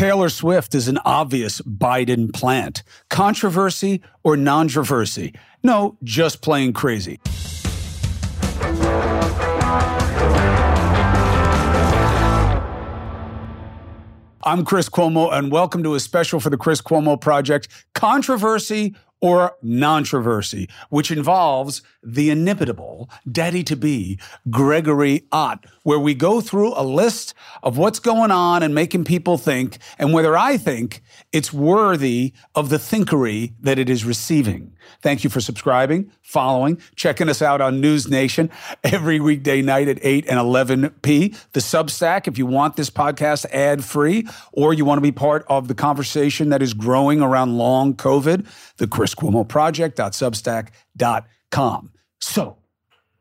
Taylor Swift is an obvious Biden plant. Controversy or non-controversy? No, just plain crazy. I'm Chris Cuomo, and welcome to a special for the Chris Cuomo Project Controversy or Nontroversy, which involves the inimitable daddy to be Gregory Ott, where we go through a list of what's going on and making people think, and whether I think it's worthy of the thinkery that it is receiving. Thank you for subscribing, following, checking us out on News Nation every weekday night at 8 and 11 p. The Substack, if you want this podcast ad free or you want to be part of the conversation that is growing around long COVID, the Chris Cuomo Project.substack.com. So,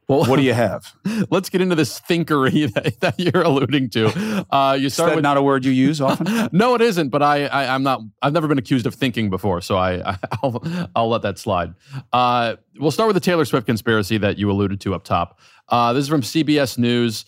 well, what do you have? Let's get into this thinkery that, that you're alluding to. Uh, you start with not a word you use often. no, it isn't. But I, I, am not. I've never been accused of thinking before, so I, I'll, I'll let that slide. Uh, we'll start with the Taylor Swift conspiracy that you alluded to up top. Uh, this is from CBS News.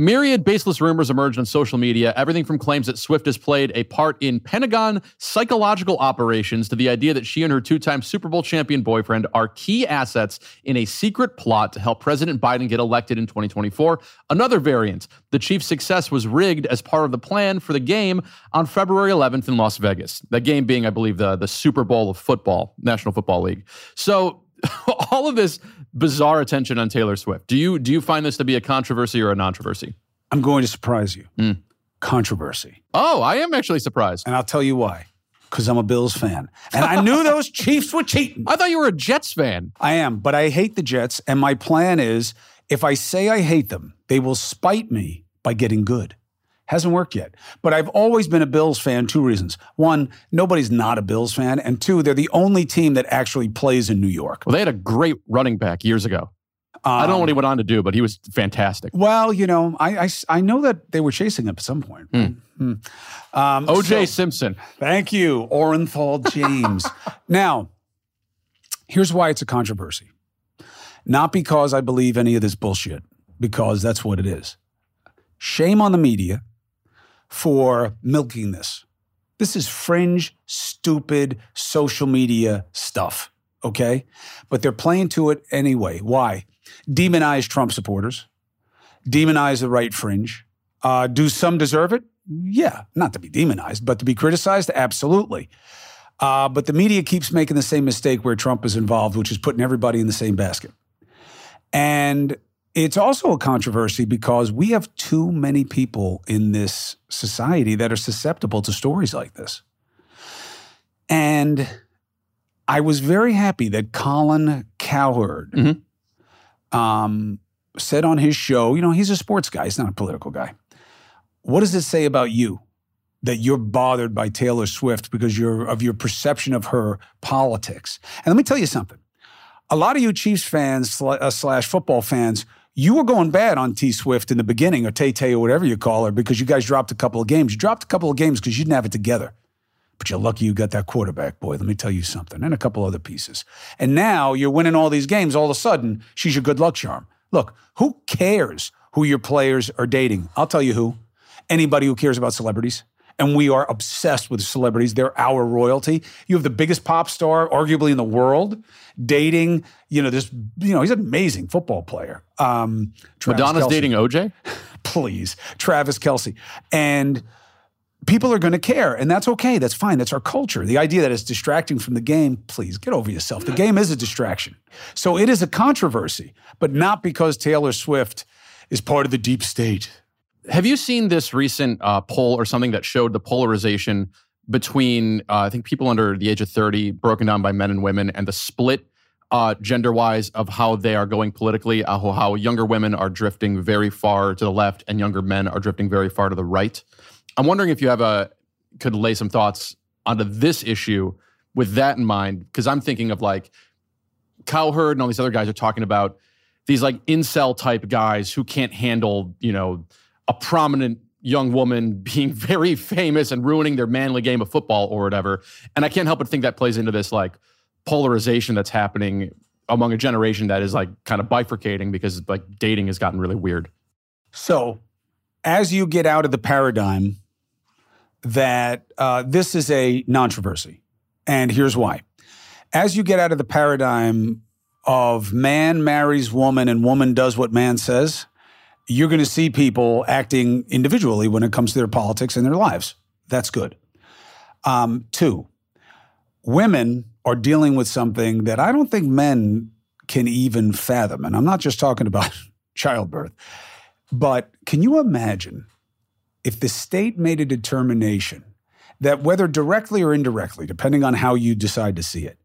Myriad baseless rumors emerged on social media, everything from claims that Swift has played a part in Pentagon psychological operations to the idea that she and her two time Super Bowl champion boyfriend are key assets in a secret plot to help President Biden get elected in 2024. Another variant the Chiefs' success was rigged as part of the plan for the game on February 11th in Las Vegas. That game being, I believe, the, the Super Bowl of football, National Football League. So, all of this bizarre attention on Taylor Swift. Do you do you find this to be a controversy or a non-controversy? I'm going to surprise you. Mm. Controversy. Oh, I am actually surprised. And I'll tell you why. Because I'm a Bills fan. And I knew those Chiefs were cheating. I thought you were a Jets fan. I am, but I hate the Jets. And my plan is if I say I hate them, they will spite me by getting good. Hasn't worked yet. But I've always been a Bills fan, two reasons. One, nobody's not a Bills fan. And two, they're the only team that actually plays in New York. Well, they had a great running back years ago. Um, I don't know what he went on to do, but he was fantastic. Well, you know, I, I, I know that they were chasing him at some point. Mm. Mm. Um, OJ so, Simpson. Thank you, Orenthal James. now, here's why it's a controversy. Not because I believe any of this bullshit, because that's what it is. Shame on the media for milking this. This is fringe, stupid social media stuff, okay? But they're playing to it anyway. Why? Demonize Trump supporters, demonize the right fringe. Uh, do some deserve it? Yeah, not to be demonized, but to be criticized? Absolutely. Uh, but the media keeps making the same mistake where Trump is involved, which is putting everybody in the same basket. And it's also a controversy because we have too many people in this society that are susceptible to stories like this. And I was very happy that Colin Cowherd mm-hmm. um, said on his show, you know, he's a sports guy, he's not a political guy. What does it say about you that you're bothered by Taylor Swift because you're of your perception of her politics? And let me tell you something. A lot of you Chiefs fans uh, slash football fans you were going bad on T Swift in the beginning, or Tay Tay, or whatever you call her, because you guys dropped a couple of games. You dropped a couple of games because you didn't have it together. But you're lucky you got that quarterback, boy. Let me tell you something, and a couple other pieces. And now you're winning all these games. All of a sudden, she's your good luck charm. Look, who cares who your players are dating? I'll tell you who. Anybody who cares about celebrities and we are obsessed with celebrities. They're our royalty. You have the biggest pop star, arguably in the world, dating. You know this. You know he's an amazing football player. Um, Madonna's Kelce. dating OJ. Please, Travis Kelce, and people are going to care, and that's okay. That's fine. That's our culture. The idea that it's distracting from the game, please get over yourself. The game is a distraction. So it is a controversy, but not because Taylor Swift is part of the deep state. Have you seen this recent uh, poll or something that showed the polarization between, uh, I think, people under the age of 30, broken down by men and women, and the split uh, gender wise of how they are going politically, uh, how younger women are drifting very far to the left and younger men are drifting very far to the right? I'm wondering if you have a, could lay some thoughts onto this issue with that in mind, because I'm thinking of like Cowherd and all these other guys are talking about these like incel type guys who can't handle, you know, a prominent young woman being very famous and ruining their manly game of football or whatever. And I can't help but think that plays into this like polarization that's happening among a generation that is like kind of bifurcating because like dating has gotten really weird. So, as you get out of the paradigm that uh, this is a controversy. And here's why. As you get out of the paradigm of man marries woman and woman does what man says, you're going to see people acting individually when it comes to their politics and their lives. That's good. Um, two, women are dealing with something that I don't think men can even fathom. And I'm not just talking about childbirth, but can you imagine if the state made a determination that whether directly or indirectly, depending on how you decide to see it,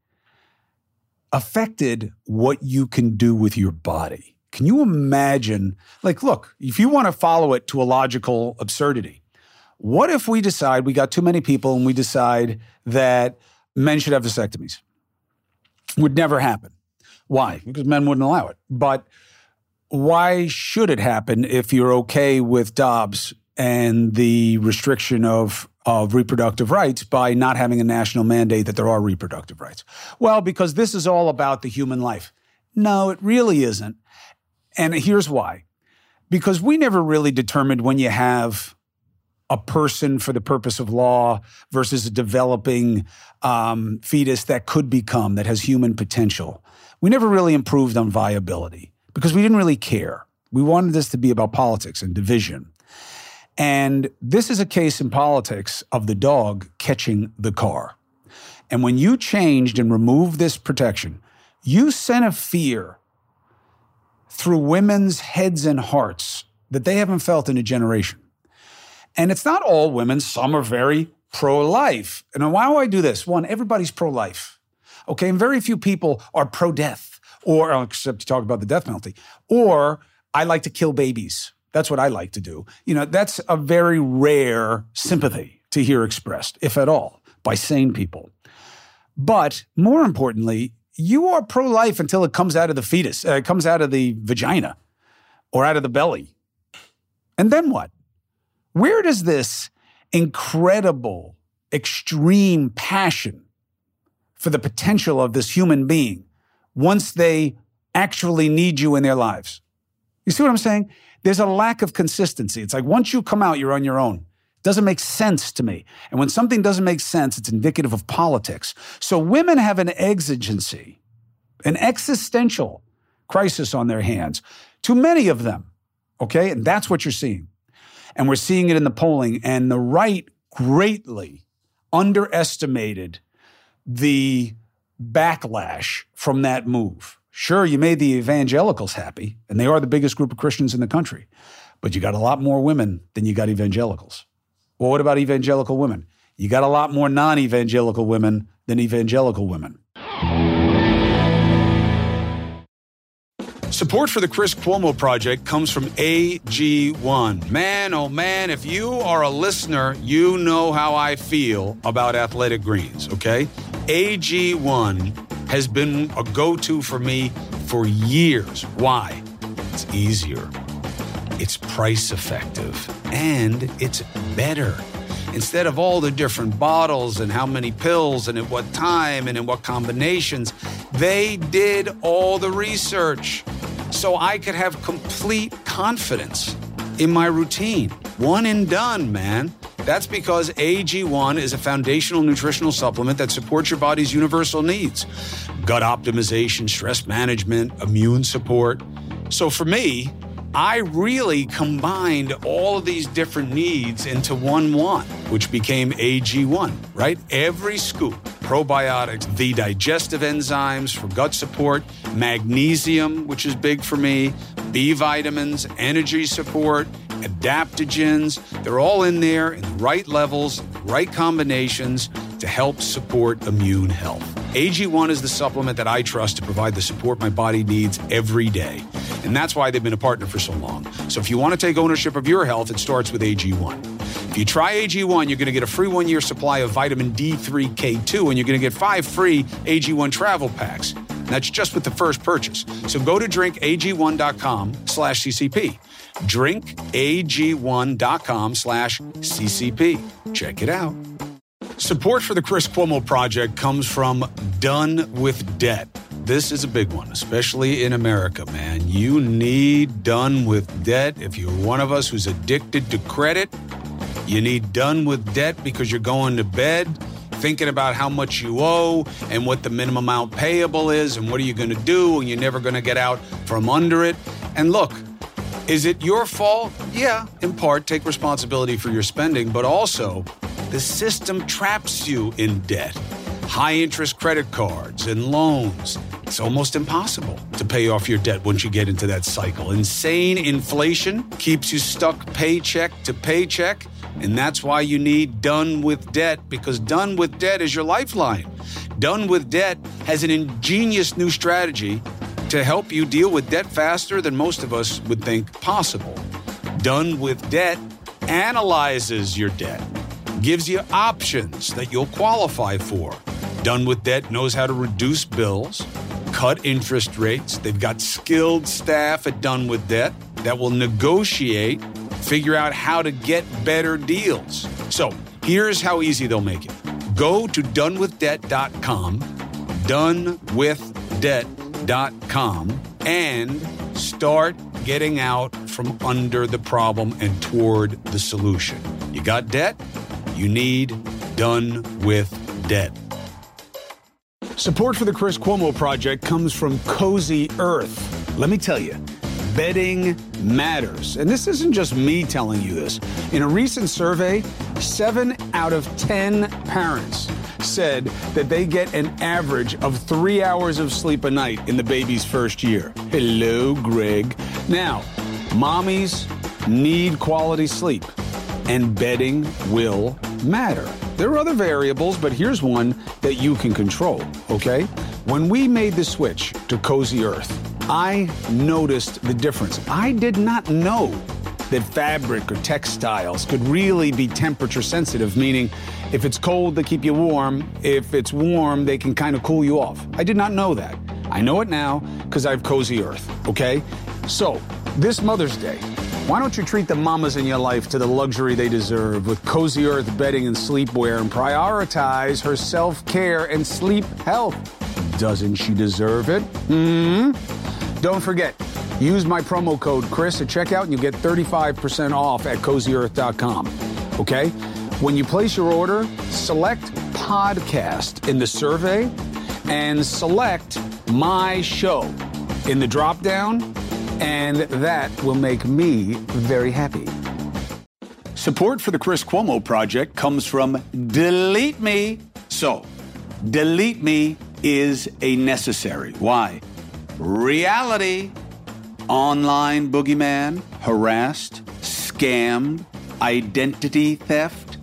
affected what you can do with your body? Can you imagine? Like, look, if you want to follow it to a logical absurdity, what if we decide we got too many people and we decide that men should have vasectomies? Would never happen. Why? Because men wouldn't allow it. But why should it happen if you're okay with Dobbs and the restriction of of reproductive rights by not having a national mandate that there are reproductive rights? Well, because this is all about the human life. No, it really isn't. And here's why. Because we never really determined when you have a person for the purpose of law versus a developing um, fetus that could become, that has human potential. We never really improved on viability because we didn't really care. We wanted this to be about politics and division. And this is a case in politics of the dog catching the car. And when you changed and removed this protection, you sent a fear through women's heads and hearts that they haven't felt in a generation. And it's not all women, some are very pro life. And why do I do this? One, everybody's pro life. Okay. And very few people are pro death, or oh, except to talk about the death penalty, or I like to kill babies. That's what I like to do. You know, that's a very rare sympathy to hear expressed, if at all, by sane people. But more importantly, you are pro life until it comes out of the fetus, uh, it comes out of the vagina or out of the belly. And then what? Where does this incredible, extreme passion for the potential of this human being once they actually need you in their lives? You see what I'm saying? there's a lack of consistency. It's like once you come out, you're on your own. Doesn't make sense to me. And when something doesn't make sense, it's indicative of politics. So women have an exigency, an existential crisis on their hands. Too many of them. Okay. And that's what you're seeing. And we're seeing it in the polling. And the right greatly underestimated the backlash from that move. Sure, you made the evangelicals happy, and they are the biggest group of Christians in the country, but you got a lot more women than you got evangelicals. Well, what about evangelical women? You got a lot more non evangelical women than evangelical women. Support for the Chris Cuomo Project comes from AG1. Man, oh man, if you are a listener, you know how I feel about athletic greens, okay? AG1 has been a go to for me for years. Why? It's easier, it's price effective, and it's better. Instead of all the different bottles and how many pills and at what time and in what combinations, they did all the research so I could have complete confidence in my routine. One and done, man. That's because AG1 is a foundational nutritional supplement that supports your body's universal needs gut optimization, stress management, immune support. So for me, I really combined all of these different needs into one one, which became AG1, right? Every scoop, probiotics, the digestive enzymes for gut support, magnesium, which is big for me, B vitamins, energy support, adaptogens. They're all in there in the right levels, right combinations to help support immune health. AG1 is the supplement that I trust to provide the support my body needs every day. And that's why they've been a partner for so long. So if you want to take ownership of your health, it starts with AG1. If you try AG1, you're going to get a free one year supply of vitamin D3K2, and you're going to get five free AG1 travel packs. That's just with the first purchase. So go to drinkag1.com slash CCP. Drinkag1.com slash CCP. Check it out. Support for the Chris Cuomo Project comes from Done with Debt. This is a big one, especially in America, man. You need Done with Debt. If you're one of us who's addicted to credit, You need done with debt because you're going to bed thinking about how much you owe and what the minimum amount payable is and what are you going to do and you're never going to get out from under it. And look, is it your fault? Yeah, in part, take responsibility for your spending, but also the system traps you in debt. High interest credit cards and loans. It's almost impossible to pay off your debt once you get into that cycle. Insane inflation keeps you stuck paycheck to paycheck and that's why you need Done with Debt, because Done with Debt is your lifeline. Done with Debt has an ingenious new strategy to help you deal with debt faster than most of us would think possible. Done with Debt analyzes your debt, gives you options that you'll qualify for. Done with Debt knows how to reduce bills, cut interest rates. They've got skilled staff at Done with Debt that will negotiate figure out how to get better deals. So here's how easy they'll make it go to donewithdebt.com, donewithdebt.com, and start getting out from under the problem and toward the solution. You got debt? You need Done with Debt. Support for the Chris Cuomo Project comes from Cozy Earth. Let me tell you. Bedding matters. And this isn't just me telling you this. In a recent survey, seven out of 10 parents said that they get an average of three hours of sleep a night in the baby's first year. Hello, Greg. Now, mommies need quality sleep, and bedding will matter. There are other variables, but here's one that you can control, okay? When we made the switch to Cozy Earth, I noticed the difference. I did not know that fabric or textiles could really be temperature sensitive, meaning if it's cold, they keep you warm. If it's warm, they can kind of cool you off. I did not know that. I know it now because I have Cozy Earth, okay? So, this Mother's Day, why don't you treat the mamas in your life to the luxury they deserve with Cozy Earth bedding and sleepwear and prioritize her self care and sleep health? Doesn't she deserve it? Hmm? Don't forget, use my promo code Chris at checkout and you get 35% off at cozyearth.com. Okay? When you place your order, select podcast in the survey and select my show in the drop down, and that will make me very happy. Support for the Chris Cuomo Project comes from Delete Me. So, Delete Me is a necessary. Why? Reality. Online boogeyman, harassed, scammed, identity theft,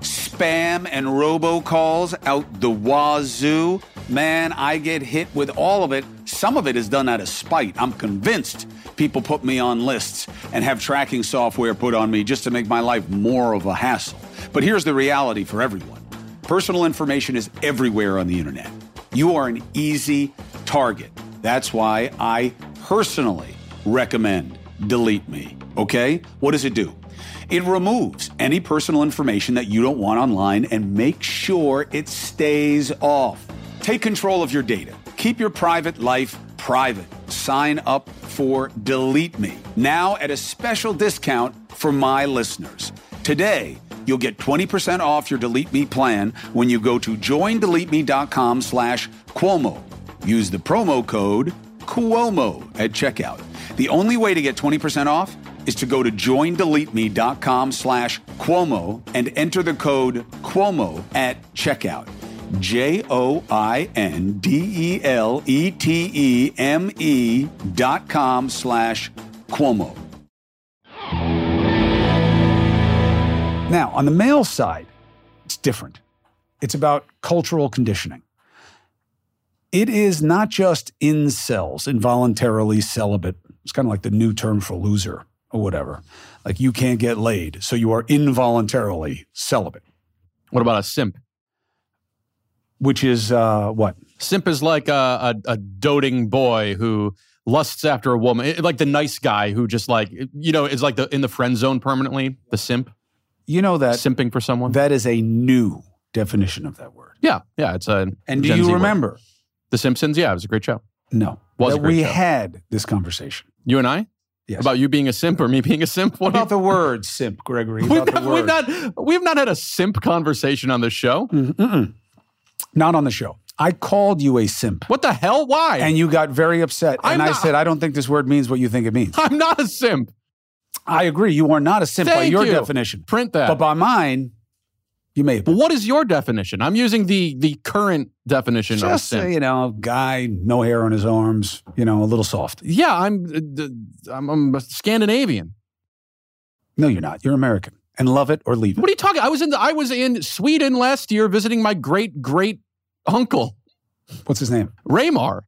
spam and robocalls out the wazoo. Man, I get hit with all of it. Some of it is done out of spite. I'm convinced people put me on lists and have tracking software put on me just to make my life more of a hassle. But here's the reality for everyone personal information is everywhere on the internet. You are an easy target. That's why I personally recommend Delete Me. Okay? What does it do? It removes any personal information that you don't want online and makes sure it stays off. Take control of your data. Keep your private life private. Sign up for Delete Me now at a special discount for my listeners. Today, you'll get 20% off your Delete Me plan when you go to joindeleteme.com slash Cuomo. Use the promo code Cuomo at checkout. The only way to get 20% off is to go to joindeleteme.com slash Cuomo and enter the code Cuomo at checkout. J O I N D E L E T E M E dot com slash Cuomo. Now, on the male side, it's different. It's about cultural conditioning. It is not just incels, involuntarily celibate. It's kind of like the new term for loser or whatever. Like you can't get laid, so you are involuntarily celibate. What about a simp? Which is uh, what? Simp is like a, a, a doting boy who lusts after a woman, like the nice guy who just like you know is like the in the friend zone permanently. The simp. You know that simping for someone. That is a new definition of that word. Yeah, yeah. It's a. And do Gen you Z word. remember? The Simpsons? Yeah, it was a great show. No, Was that we show. had this conversation. You and I? Yes. About you being a simp or me being a simp? What about the word simp, Gregory? We've not, we've not we've not had a simp conversation on the show. Mm-mm. Not on the show. I called you a simp. What the hell? Why? And you got very upset. I'm and I said, I don't think this word means what you think it means. I'm not a simp. I agree. You are not a simp by your you. definition. Print that. But by mine, you may have But what is your definition? I'm using the the current definition of Just, simp. uh, you know, guy, no hair on his arms, you know, a little soft. yeah, I'm, uh, I'm I'm a Scandinavian. No, you're not. You're American. And love it or leave it. What are you talking? I was in the, I was in Sweden last year visiting my great great uncle What's his name? Raymar.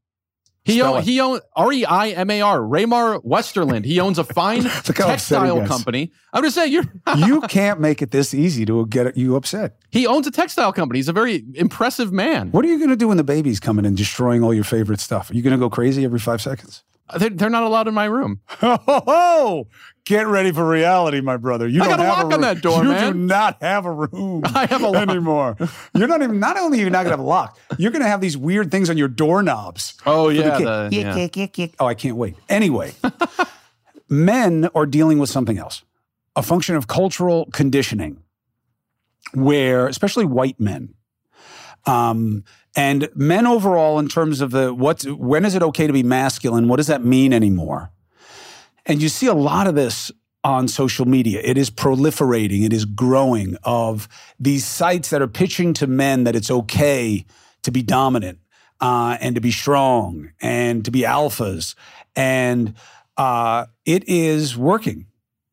He Spell own, it. he owns R E I M A R Raymar Westerland. He owns a fine Look how upset he textile company. I'm just saying, you're, you can't make it this easy to get you upset. he owns a textile company. He's a very impressive man. What are you going to do when the baby's coming and destroying all your favorite stuff? Are you going to go crazy every five seconds? They're, they're not allowed in my room. Oh, get ready for reality, my brother. You I don't got a have lock a on room. that door, you man. do not have a room I have a lock. anymore. You're not even. Not only are you not going to have a lock, you're going to have these weird things on your doorknobs. Oh for the yeah, kid. the- Yick, yeah. yick, yick, yick. Oh, I can't wait. Anyway, men are dealing with something else, a function of cultural conditioning, where especially white men, um, and men overall, in terms of the what's when is it okay to be masculine? What does that mean anymore? And you see a lot of this on social media. It is proliferating, it is growing of these sites that are pitching to men that it's okay to be dominant uh, and to be strong and to be alphas. And uh, it is working.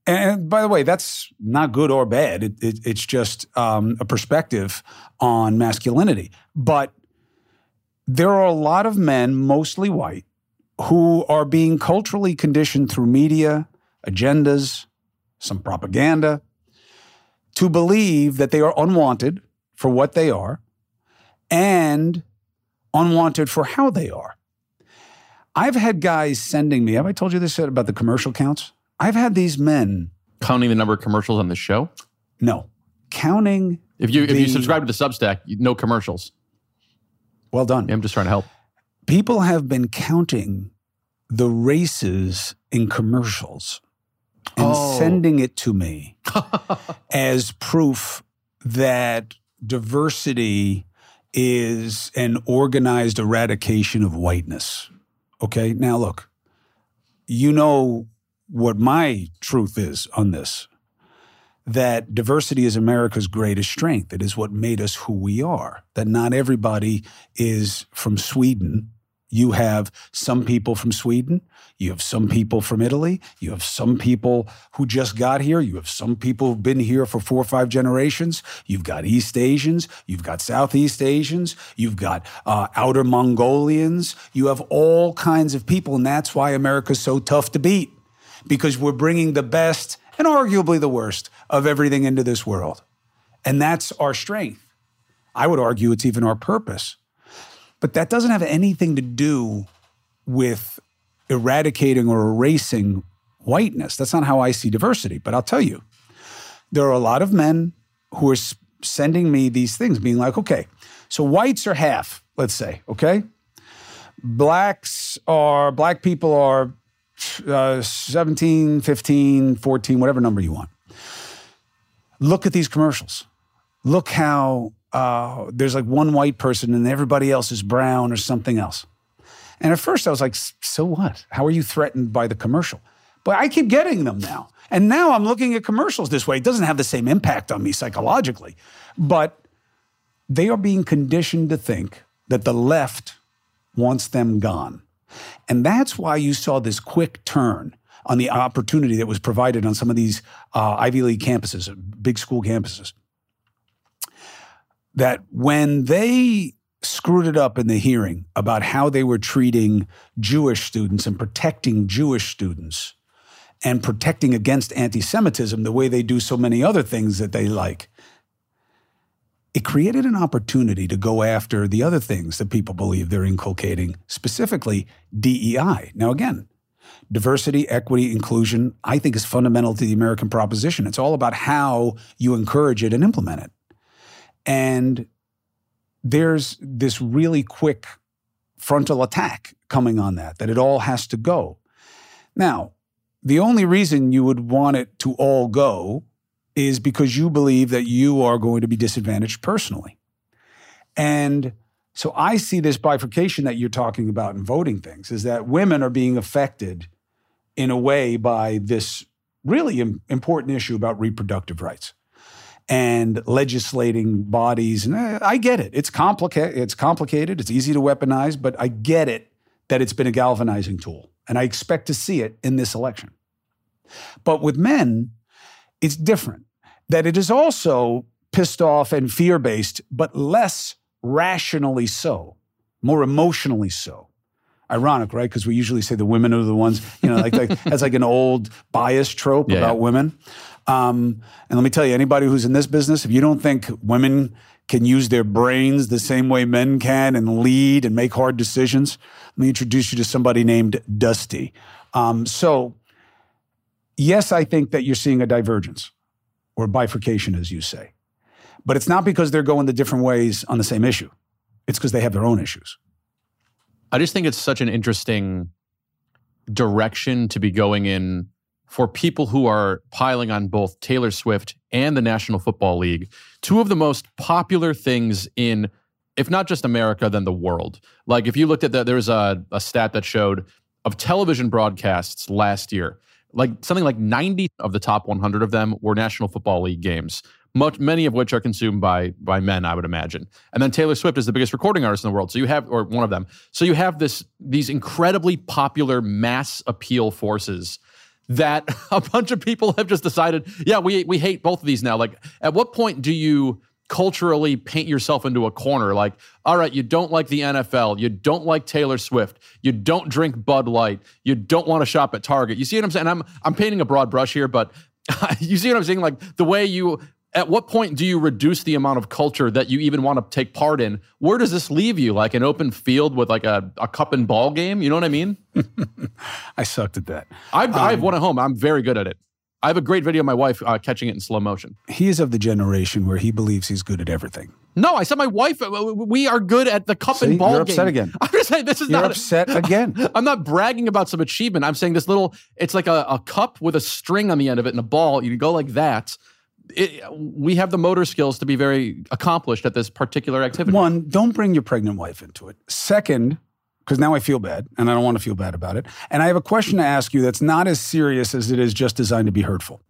And by the way, that's not good or bad. It, it, it's just um, a perspective on masculinity. But there are a lot of men, mostly white, who are being culturally conditioned through media, agendas, some propaganda, to believe that they are unwanted for what they are and unwanted for how they are. I've had guys sending me, have I told you this about the commercial counts? I've had these men, Counting the number of commercials on the show. no, counting, If you if you subscribe to the Substack, no commercials. Well done. I'm just trying to help. people have been counting the races in commercials and Oh. sending it to me as proof that diversity is an organized eradication of whiteness. Okay, now look, you know what my truth is on this that diversity is America's greatest strength. It is what made us who we are. That not everybody is from Sweden. You have some people from Sweden. You have some people from Italy. You have some people who just got here. You have some people who've been here for four or five generations. You've got East Asians. You've got Southeast Asians. You've got uh, outer Mongolians. You have all kinds of people. And that's why America's so tough to beat because we're bringing the best and arguably the worst of everything into this world. And that's our strength. I would argue it's even our purpose. But that doesn't have anything to do with eradicating or erasing whiteness. That's not how I see diversity. But I'll tell you, there are a lot of men who are sending me these things, being like, okay, so whites are half, let's say, okay? Blacks are, black people are uh, 17, 15, 14, whatever number you want. Look at these commercials. Look how uh, there's like one white person and everybody else is brown or something else. And at first I was like, so what? How are you threatened by the commercial? But I keep getting them now. And now I'm looking at commercials this way. It doesn't have the same impact on me psychologically, but they are being conditioned to think that the left wants them gone. And that's why you saw this quick turn on the opportunity that was provided on some of these uh, Ivy League campuses, big school campuses. That when they screwed it up in the hearing about how they were treating Jewish students and protecting Jewish students and protecting against anti Semitism the way they do so many other things that they like, it created an opportunity to go after the other things that people believe they're inculcating, specifically DEI. Now, again, diversity, equity, inclusion, I think is fundamental to the American proposition. It's all about how you encourage it and implement it. And there's this really quick frontal attack coming on that, that it all has to go. Now, the only reason you would want it to all go is because you believe that you are going to be disadvantaged personally. And so I see this bifurcation that you're talking about in voting things is that women are being affected in a way by this really important issue about reproductive rights and legislating bodies. And eh, I get it. It's complicated. It's complicated. It's easy to weaponize, but I get it that it's been a galvanizing tool. And I expect to see it in this election. But with men, it's different. That it is also pissed off and fear based, but less rationally so, more emotionally so. Ironic, right? Because we usually say the women are the ones, you know, like, like that's like an old bias trope yeah, about yeah. women. Um, and let me tell you, anybody who's in this business, if you don't think women can use their brains the same way men can and lead and make hard decisions, let me introduce you to somebody named Dusty. Um, so, yes, I think that you're seeing a divergence or bifurcation, as you say. But it's not because they're going the different ways on the same issue. It's because they have their own issues. I just think it's such an interesting direction to be going in for people who are piling on both Taylor Swift and the National Football League, two of the most popular things in, if not just America, then the world. Like if you looked at that, there was a, a stat that showed of television broadcasts last year, like something like 90 of the top 100 of them were National Football League games much, many of which are consumed by by men, I would imagine. And then Taylor Swift is the biggest recording artist in the world, so you have, or one of them. So you have this these incredibly popular mass appeal forces that a bunch of people have just decided, yeah, we we hate both of these now. Like, at what point do you? Culturally paint yourself into a corner like all right you don't like the NFL you don't like Taylor Swift you don't drink Bud Light you don't want to shop at Target you see what I'm saying I'm I'm painting a broad brush here but you see what I'm saying like the way you at what point do you reduce the amount of culture that you even want to take part in? Where does this leave you? Like an open field with like a, a cup and ball game? You know what I mean? I sucked at that. I've, um, I've won at home. I'm very good at it. I have a great video of my wife uh, catching it in slow motion. He is of the generation where he believes he's good at everything. No, I said my wife. Uh, we are good at the cup See, and ball you're upset again. I'm just saying this is you're not upset a, again. I'm not bragging about some achievement. I'm saying this little. It's like a, a cup with a string on the end of it and a ball. You go like that it, we have the motor skills to be very accomplished at this particular activity. One, don't bring your pregnant wife into it. Second, because now I feel bad and I don't want to feel bad about it. And I have a question to ask you that's not as serious as it is just designed to be hurtful.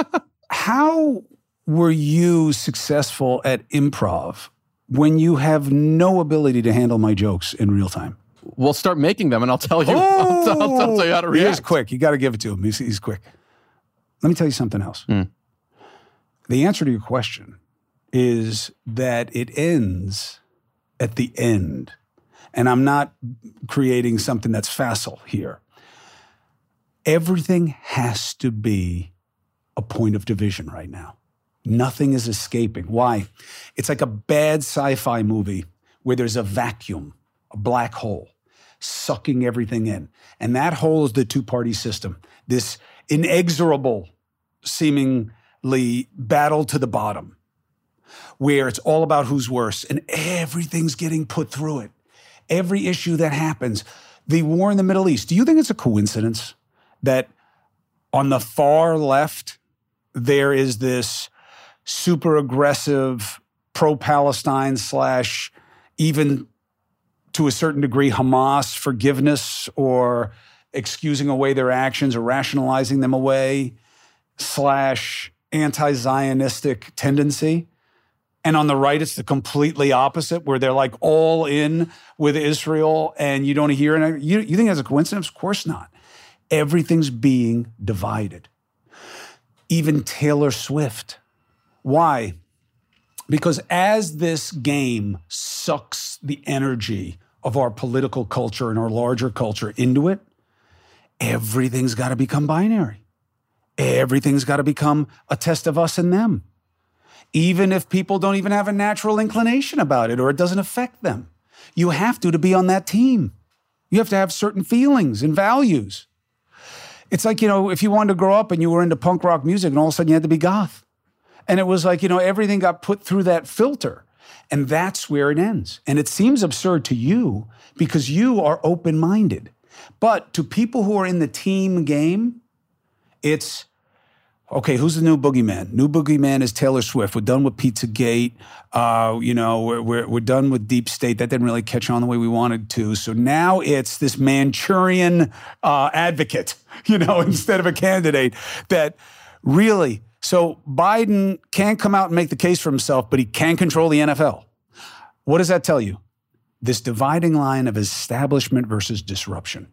How were you successful at improv when you have no ability to handle my jokes in real time? We'll start making them and I'll tell you, oh, I'll, I'll, I'll, tell you how to react. He's quick. You got to give it to him. He's, he's, quick. Let me tell you something else. Mm. The answer to your question is that it ends at the end. And I'm not creating something that's facile here. Everything has to be a point of division right now. Nothing is escaping. Why? It's like a bad sci fi movie where there's a vacuum, a black hole, sucking everything in. And that hole is the two party system, this inexorable seemingly battle to the bottom, where it's all about who's worse and everything's getting put through it. Every issue that happens, the war in the Middle East. Do you think it's a coincidence that on the far left, there is this super aggressive pro Palestine slash even to a certain degree Hamas forgiveness or excusing away their actions or rationalizing them away slash anti Zionistic tendency. And on the right, it's the completely opposite, where they're like all in with Israel and you don't hear it. You, you think that's a coincidence? Of course not. Everything's being divided. Even Taylor Swift. Why? Because as this game sucks the energy of our political culture and our larger culture into it, everything's got to become binary everything's got to become a test of us and them. Even if people don't even have a natural inclination about it or it doesn't affect them. You have to to be on that team. You have to have certain feelings and values. It's like, you know, if you wanted to grow up and you were into punk rock music and all of a sudden you had to be goth. And it was like, you know, everything got put through that filter. And that's where it ends. And it seems absurd to you because you are open minded. But to people who are in the team game, It's okay, who's the new boogeyman? New boogeyman is Taylor Swift. We're done with Pizzagate. Uh, you know, we're, we're, we're, done with Deep State. That didn't really catch on the way we wanted to. So now it's this Manchurian uh, advocate, you know, instead of a candidate that really. So Biden can't come out and make the case for himself, but he can control the NFL. What does that tell you? This dividing line of establishment versus disruption.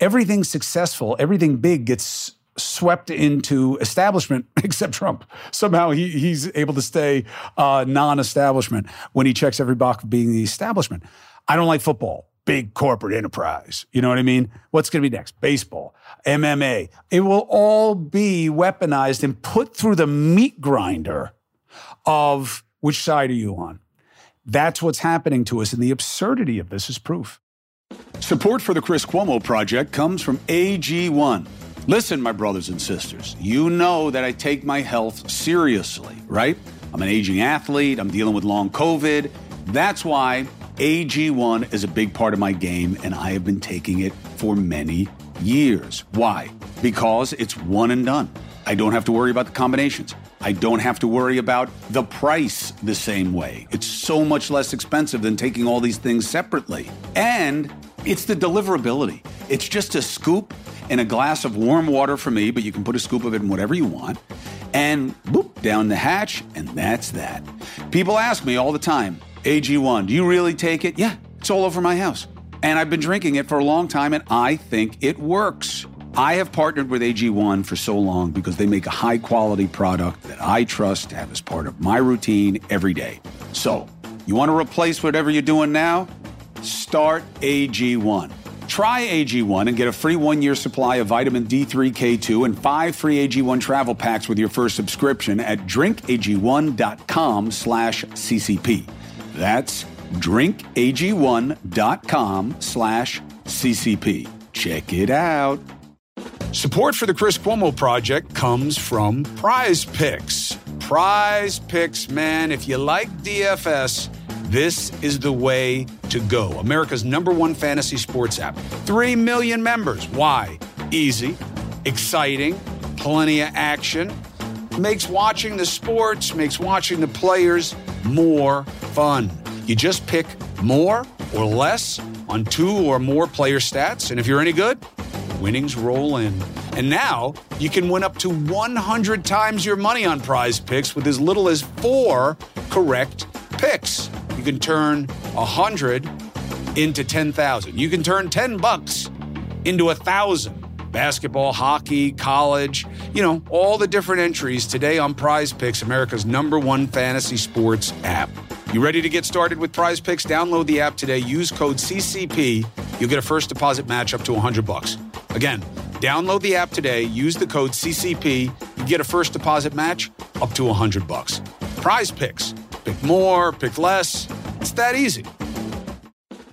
Everything successful, everything big gets swept into establishment except Trump. Somehow he, he's able to stay uh, non establishment when he checks every box of being the establishment. I don't like football, big corporate enterprise. You know what I mean? What's going to be next? Baseball, MMA. It will all be weaponized and put through the meat grinder of which side are you on? That's what's happening to us, and the absurdity of this is proof. Support for the Chris Cuomo Project comes from AG1. Listen, my brothers and sisters, you know that I take my health seriously, right? I'm an aging athlete, I'm dealing with long COVID. That's why AG1 is a big part of my game, and I have been taking it for many years. Why? Because it's one and done. I don't have to worry about the combinations. I don't have to worry about the price the same way. It's so much less expensive than taking all these things separately. And it's the deliverability. It's just a scoop and a glass of warm water for me, but you can put a scoop of it in whatever you want. And boop, down the hatch, and that's that. People ask me all the time, AG1, do you really take it? Yeah, it's all over my house. And I've been drinking it for a long time, and I think it works. I have partnered with AG1 for so long because they make a high quality product that I trust to have as part of my routine every day. So, you want to replace whatever you're doing now? Start AG1. Try AG1 and get a free one year supply of vitamin D3, K2, and five free AG1 travel packs with your first subscription at drinkag1.com slash CCP. That's drinkag1.com slash CCP. Check it out. Support for the Chris Cuomo Project comes from Prize Picks. Prize Picks, man, if you like DFS, this is the way to go. America's number one fantasy sports app. Three million members. Why? Easy, exciting, plenty of action. Makes watching the sports, makes watching the players more fun. You just pick more or less on two or more player stats, and if you're any good, winnings roll in. And now you can win up to 100 times your money on prize picks with as little as four correct picks. You can turn a 100 into 10,000. You can turn 10 bucks into a thousand. Basketball, hockey, college, you know, all the different entries today on Prize Picks, America's number one fantasy sports app. You ready to get started with Prize Picks? Download the app today. Use code CCP. You'll get a first deposit match up to 100 bucks. Again, download the app today. Use the code CCP. You get a first deposit match up to 100 bucks. Prize Picks. Pick more, pick less. It's that easy.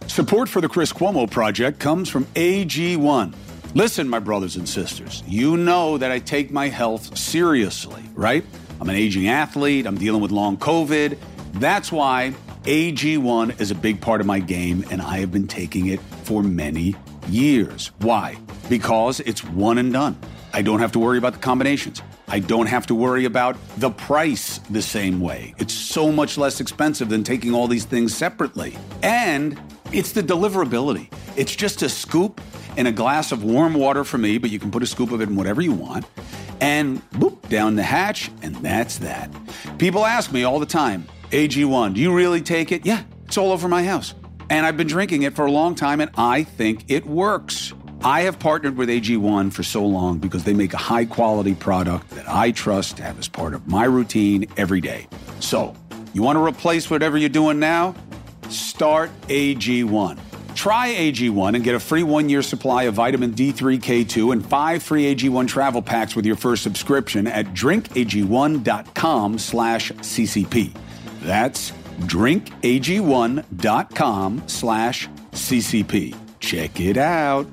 Support for the Chris Cuomo Project comes from AG1. Listen, my brothers and sisters, you know that I take my health seriously, right? I'm an aging athlete, I'm dealing with long COVID. That's why AG1 is a big part of my game, and I have been taking it for many years. Why? Because it's one and done. I don't have to worry about the combinations. I don't have to worry about the price the same way. It's so much less expensive than taking all these things separately. And it's the deliverability. It's just a scoop and a glass of warm water for me, but you can put a scoop of it in whatever you want. And boop, down the hatch, and that's that. People ask me all the time, AG1, do you really take it? Yeah, it's all over my house. And I've been drinking it for a long time, and I think it works. I have partnered with AG1 for so long because they make a high quality product that I trust to have as part of my routine every day. So, you want to replace whatever you're doing now? Start AG1. Try AG1 and get a free one year supply of vitamin D3, K2, and five free AG1 travel packs with your first subscription at drinkag1.com slash CCP. That's drinkag1.com slash CCP. Check it out.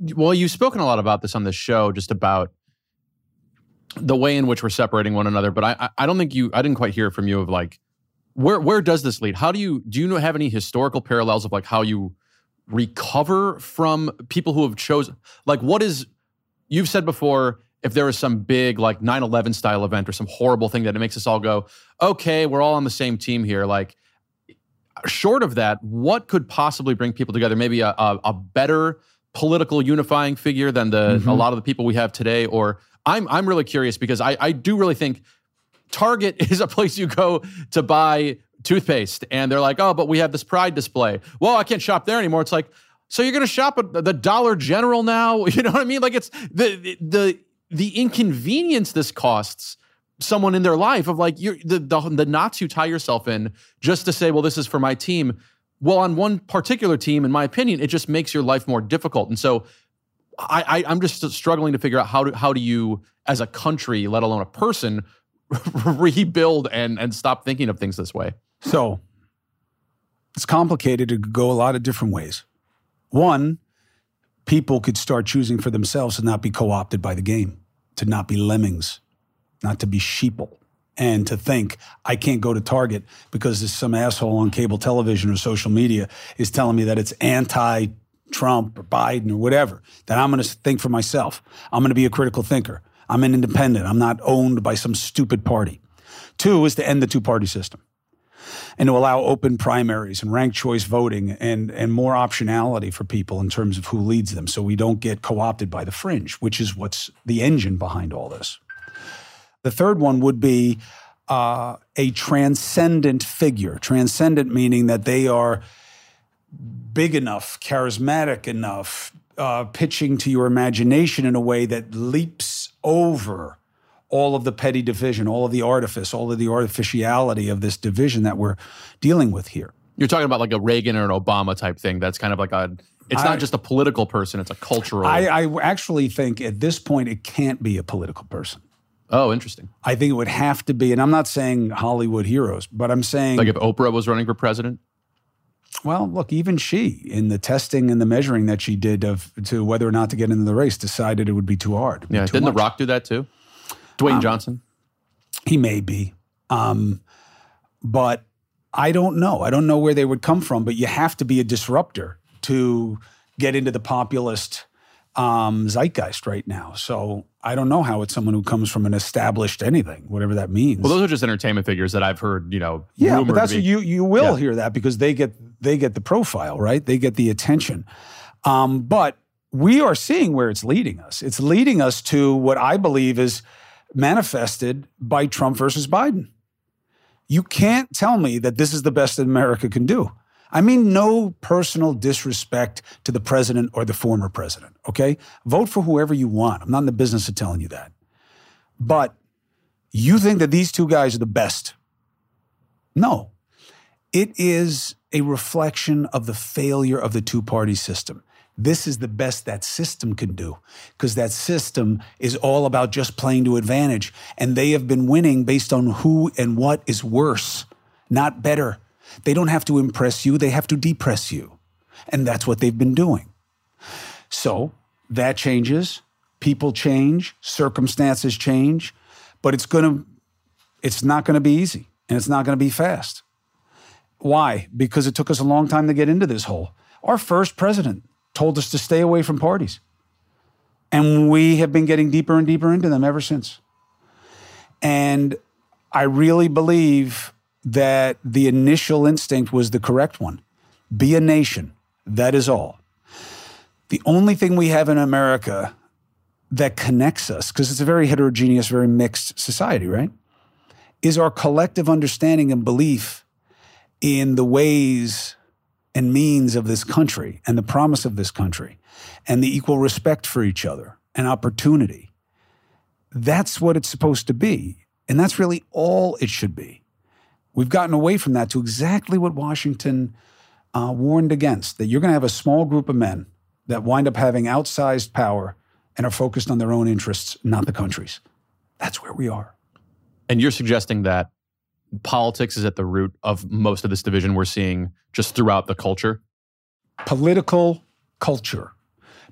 Well, you've spoken a lot about this on this show, just about the way in which we're separating one another. But I, I don't think you, I didn't quite hear from you of like, where, where does this lead? How do you, do you have any historical parallels of like how you recover from people who have chosen, like, what is, you've said before, if there was some big like 9-11 style event or some horrible thing that it makes us all go, okay, we're all on the same team here. Like short of that, what could possibly bring people together? Maybe a, a, a better political unifying figure than the mm-hmm. a lot of the people we have today? Or I'm I'm really curious because I, I do really think Target is a place you go to buy toothpaste and they're like, oh, but we have this pride display. Well, I can't shop there anymore. It's like, so you're going to shop at the Dollar General now? You know what I mean? Like it's the the the inconvenience this costs someone in their life of like you're the, the the knots you tie yourself in just to say, well, this is for my team. Well, on one particular team, in my opinion, it just makes your life more difficult. And so I, I am just struggling to figure out how do how do you as a country, let alone a person, rebuild and and stop thinking of things this way. So it's complicated. to go a lot of different ways. One, people could start choosing for themselves to not be co opted by the game, to not be lemmings, not to be sheeple, and to think, I can't go to Target because there's some asshole on cable television or social media is telling me that it's anti Trump or Biden or whatever, that I'm going to think for myself. I'm going to be a critical thinker. I'm an independent. I'm not owned by some stupid party. Two is to end the two party system and to allow open primaries and ranked choice voting and, and more optionality for people in terms of who leads them so we don't get co opted by the fringe, which is what's the engine behind all this. The third one would be uh, a transcendent figure. Transcendent meaning that they are big enough, charismatic enough, uh, pitching to your imagination in a way that leaps over all of the petty division, all of the artifice, all of the artificiality of this division that we're dealing with here. You're talking about like a Reagan or an Obama type thing. That's kind of like a. It's I, not just a political person; it's a cultural. I, I actually think at this point it can't be a political person. Oh, interesting. I think it would have to be, and I'm not saying Hollywood heroes, but I'm saying like if Oprah was running for president. Well, look, even she, in the testing and the measuring that she did of to whether or not to get into the race, decided it would be too hard. Yeah, too didn't much. The Rock do that too? Dwayne um, Johnson? He may be. Um, but I don't know. I don't know where they would come from, but you have to be a disruptor to get into the populist um, zeitgeist right now. So I don't know how it's someone who comes from an established anything, whatever that means. Well, those are just entertainment figures that I've heard. You know, yeah, but that's you you will yeah. hear that because they get they get the profile right, they get the attention. Um, but we are seeing where it's leading us. It's leading us to what I believe is manifested by Trump versus Biden. You can't tell me that this is the best that America can do. I mean, no personal disrespect to the president or the former president, okay? Vote for whoever you want. I'm not in the business of telling you that. But you think that these two guys are the best. No. It is a reflection of the failure of the two party system. This is the best that system can do because that system is all about just playing to advantage. And they have been winning based on who and what is worse, not better. They don't have to impress you, they have to depress you. And that's what they've been doing. So that changes. People change, circumstances change, but it's going to it's not going to be easy and it's not going to be fast. Why? Because it took us a long time to get into this hole. Our first president told us to stay away from parties. And we have been getting deeper and deeper into them ever since. And I really believe that the initial instinct was the correct one be a nation. That is all. The only thing we have in America that connects us, because it's a very heterogeneous, very mixed society, right? Is our collective understanding and belief in the ways and means of this country and the promise of this country and the equal respect for each other and opportunity. That's what it's supposed to be. And that's really all it should be. We've gotten away from that to exactly what Washington uh, warned against that you're going to have a small group of men that wind up having outsized power and are focused on their own interests, not the country's. That's where we are. And you're suggesting that politics is at the root of most of this division we're seeing just throughout the culture? Political culture.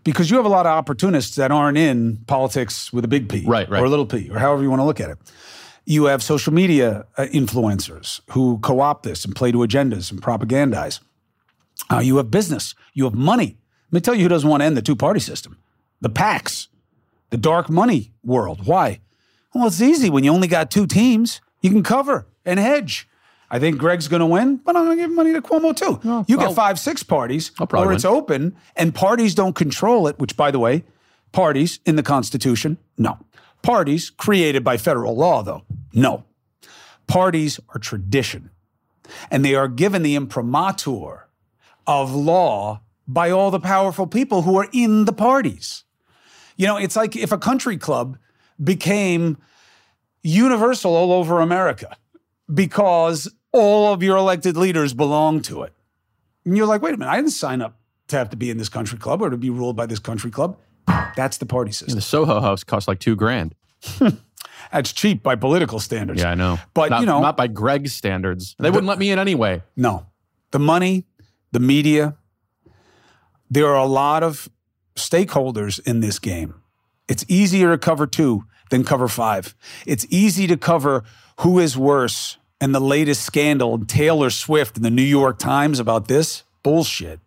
Because you have a lot of opportunists that aren't in politics with a big P right, right. or a little p, or however you want to look at it. You have social media uh, influencers who co opt this and play to agendas and propagandize. Uh, you have business, you have money. Let me tell you who doesn't want to end the two party system the PACs. the dark money world. Why? Well, it's easy when you only got two teams. You can cover and hedge. I think Greg's going to win, but I'm going to give money to Cuomo too. you get five, six parties, or it's open, and parties don't control it. Which, by the way, parties in the Constitution, no. Parties created by federal law, though, no. Parties are tradition, and they are given the imprimatur of law by all the powerful people who are in the parties. You know, it's like if a country club became universal all over America because all of your elected leaders belong to it. And you're like, wait a minute, I didn't sign up to have to be in this country club or to be ruled by this country club. That's the party system. The Soho House costs like two grand. That's cheap by political standards. Yeah, I know. But, not, you know- not by Greg's standards. They wouldn't let me in anyway. No. The money, the media, there are a lot of stakeholders in this game. It's easier to cover two than cover five. It's easy to cover who is worse and the latest scandal, and Taylor Swift and the New York Times about this bullshit,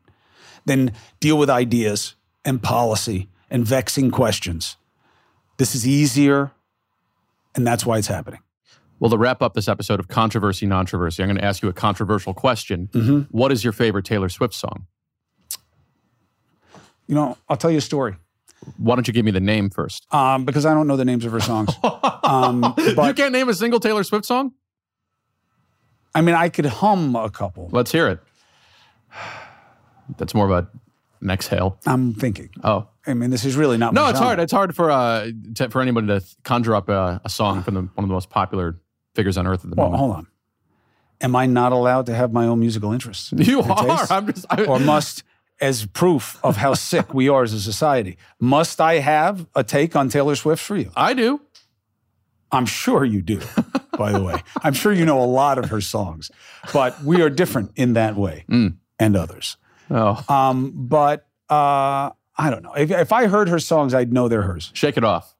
than deal with ideas and policy and vexing questions. This is easier, and that's why it's happening. Well, to wrap up this episode of Controversy, Nontroversy, I'm going to ask you a controversial question. Mm-hmm. What is your favorite Taylor Swift song? You know, I'll tell you a story. Why don't you give me the name first? um, because I don't know the names of her songs. um, you can't name a single Taylor Swift song? I mean, I could hum a couple. Let's hear it. That's more of a an exhale. I'm thinking. Oh. I mean, this is really not. No, it's genre. hard. It's hard for uh, to, for anybody to conjure up a, a song from the, one of the most popular figures on earth at the Well, moment. hold on. Am I not allowed to have my own musical interests? You are. I'm just. I, or must, as proof of how sick we are as a society, must I have a take on Taylor Swift for you? I do. I'm sure you do, by the way. I'm sure you know a lot of her songs, but we are different in that way Mm. and others. Oh, Um, but uh, I don't know. If, if I heard her songs, I'd know they're hers. shake it off.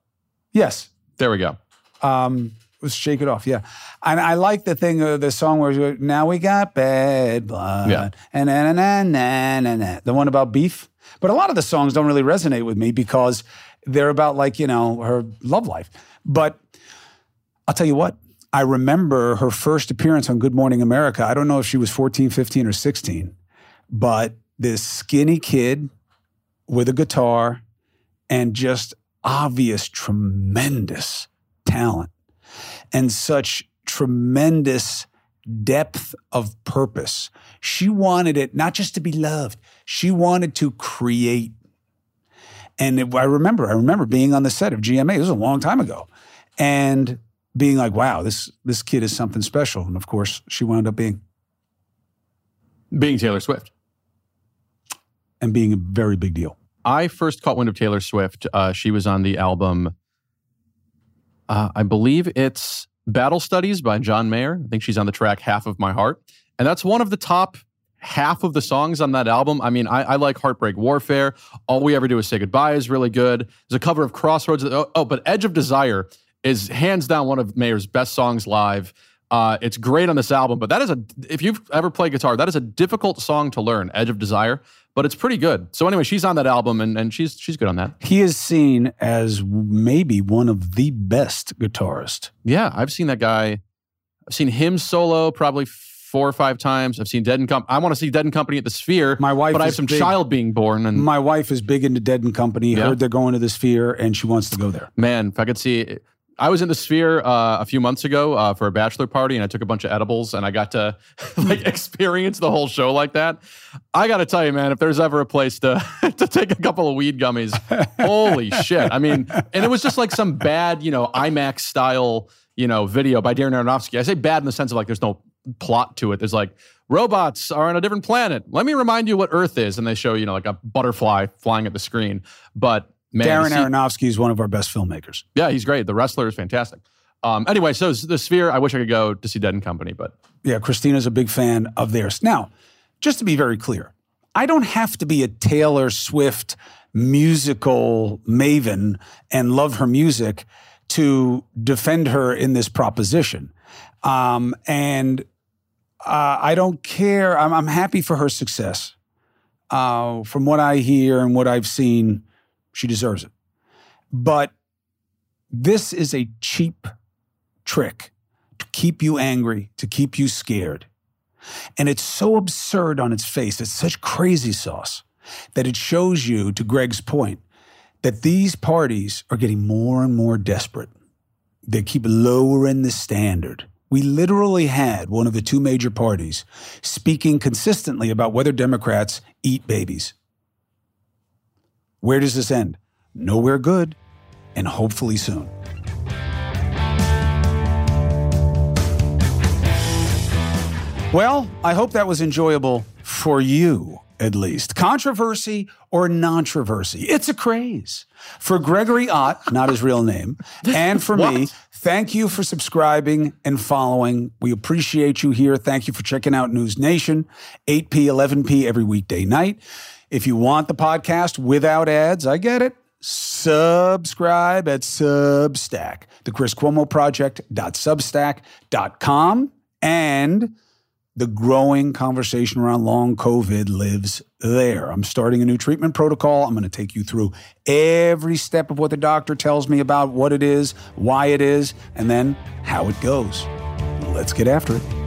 Yes. There we go. Um, let's shake it off. Yeah. And I like the thing, uh, the song where now we got bad blood. Yeah. And na, na, na, na, na, the one about beef. But a lot of the songs don't really resonate with me because they're about like, you know, her love life. But I'll tell you what, I remember her first appearance on Good Morning America. I don't know if she was 14, 15, or 16, but this skinny kid with a guitar and just obvious, tremendous talent and such tremendous depth of purpose. She wanted it not just to be loved, she wanted to create. And it- I remember, I remember being on the set of GMA. This was a long time ago, and being like, "Wow, this this kid is something special." And of course, she wound up being Being Taylor Swift. And being a very big deal. I first caught wind of Taylor Swift. Uh, she was on the album, uh, I believe it's Battle Studies by John Mayer. I think she's on the track Half of My Heart. And that's one of the top half of the songs on that album. I mean, I, I like Heartbreak Warfare. All We Ever Do Is Say Goodbye is really good. There's a cover of Crossroads. Oh, oh, but Edge of Desire is hands down one of Mayer's best songs live. Uh, it's great on this album, but that is a, if you've ever played guitar, that is a difficult song to learn, Edge of Desire, but it's pretty good. So anyway, she's on that album and, and she's, she's good on that. He is seen as maybe one of the best guitarists. Yeah, I've seen that guy. I've seen him solo probably four or five times. I've seen Dead and Company. I want to see Dead and Company at the Sphere. My wife but I have some big- child being born, and My wife is big into Dead and Company. Yeah. Heard they're going to the Sphere, and she wants to go there. man, if I could see. I was in the Sphere uh, a few months ago uh, for a bachelor party, and I took a bunch of edibles, and I got to like experience the whole show like that. I got to tell you, man, if there's ever a place to to take a couple of weed gummies, holy shit! I mean, and it was just like some bad, you know, IMAX style, you know, video by Darren Aronofsky. I say bad in the sense of like there's no plot to it. There's like robots are on a different planet. Let me remind you what Earth is, and they show you know like a butterfly flying at the screen, but. Man, Darren Aronofsky is one of our best filmmakers. yeah, he's great. The wrestler is fantastic. Um, anyway, so the Sphere. I wish I could go to see Dead and Company, but Yeah, Christina's a big fan of theirs. Now, just to be very clear, I don't have to be a Taylor Swift musical maven and love her music to defend her in this proposition. Um, and uh, I don't care. I'm, I'm happy for her success. Uh, from what I hear and what I've seen, she deserves it. But this is a cheap trick to keep you angry, to keep you scared. And it's so absurd on its face. It's such crazy sauce that it shows you, to Greg's point, that these parties are getting more and more desperate. They keep lowering the standard. We literally had one of the two major parties speaking consistently about whether Democrats eat babies. Where does this end? Nowhere good, and hopefully soon. Well, I hope that was enjoyable for you, at least. Controversy or nontroversy, it's a craze. For Gregory Ott, not his real name, and for me, thank you for subscribing and following. We appreciate you here. Thank you for checking out NewsNation, 8p, 11p every weekday night. If you want the podcast without ads, I get it. Subscribe at Substack, the Chris Cuomo Project.substack.com. And the growing conversation around long COVID lives there. I'm starting a new treatment protocol. I'm going to take you through every step of what the doctor tells me about what it is, why it is, and then how it goes. Let's get after it.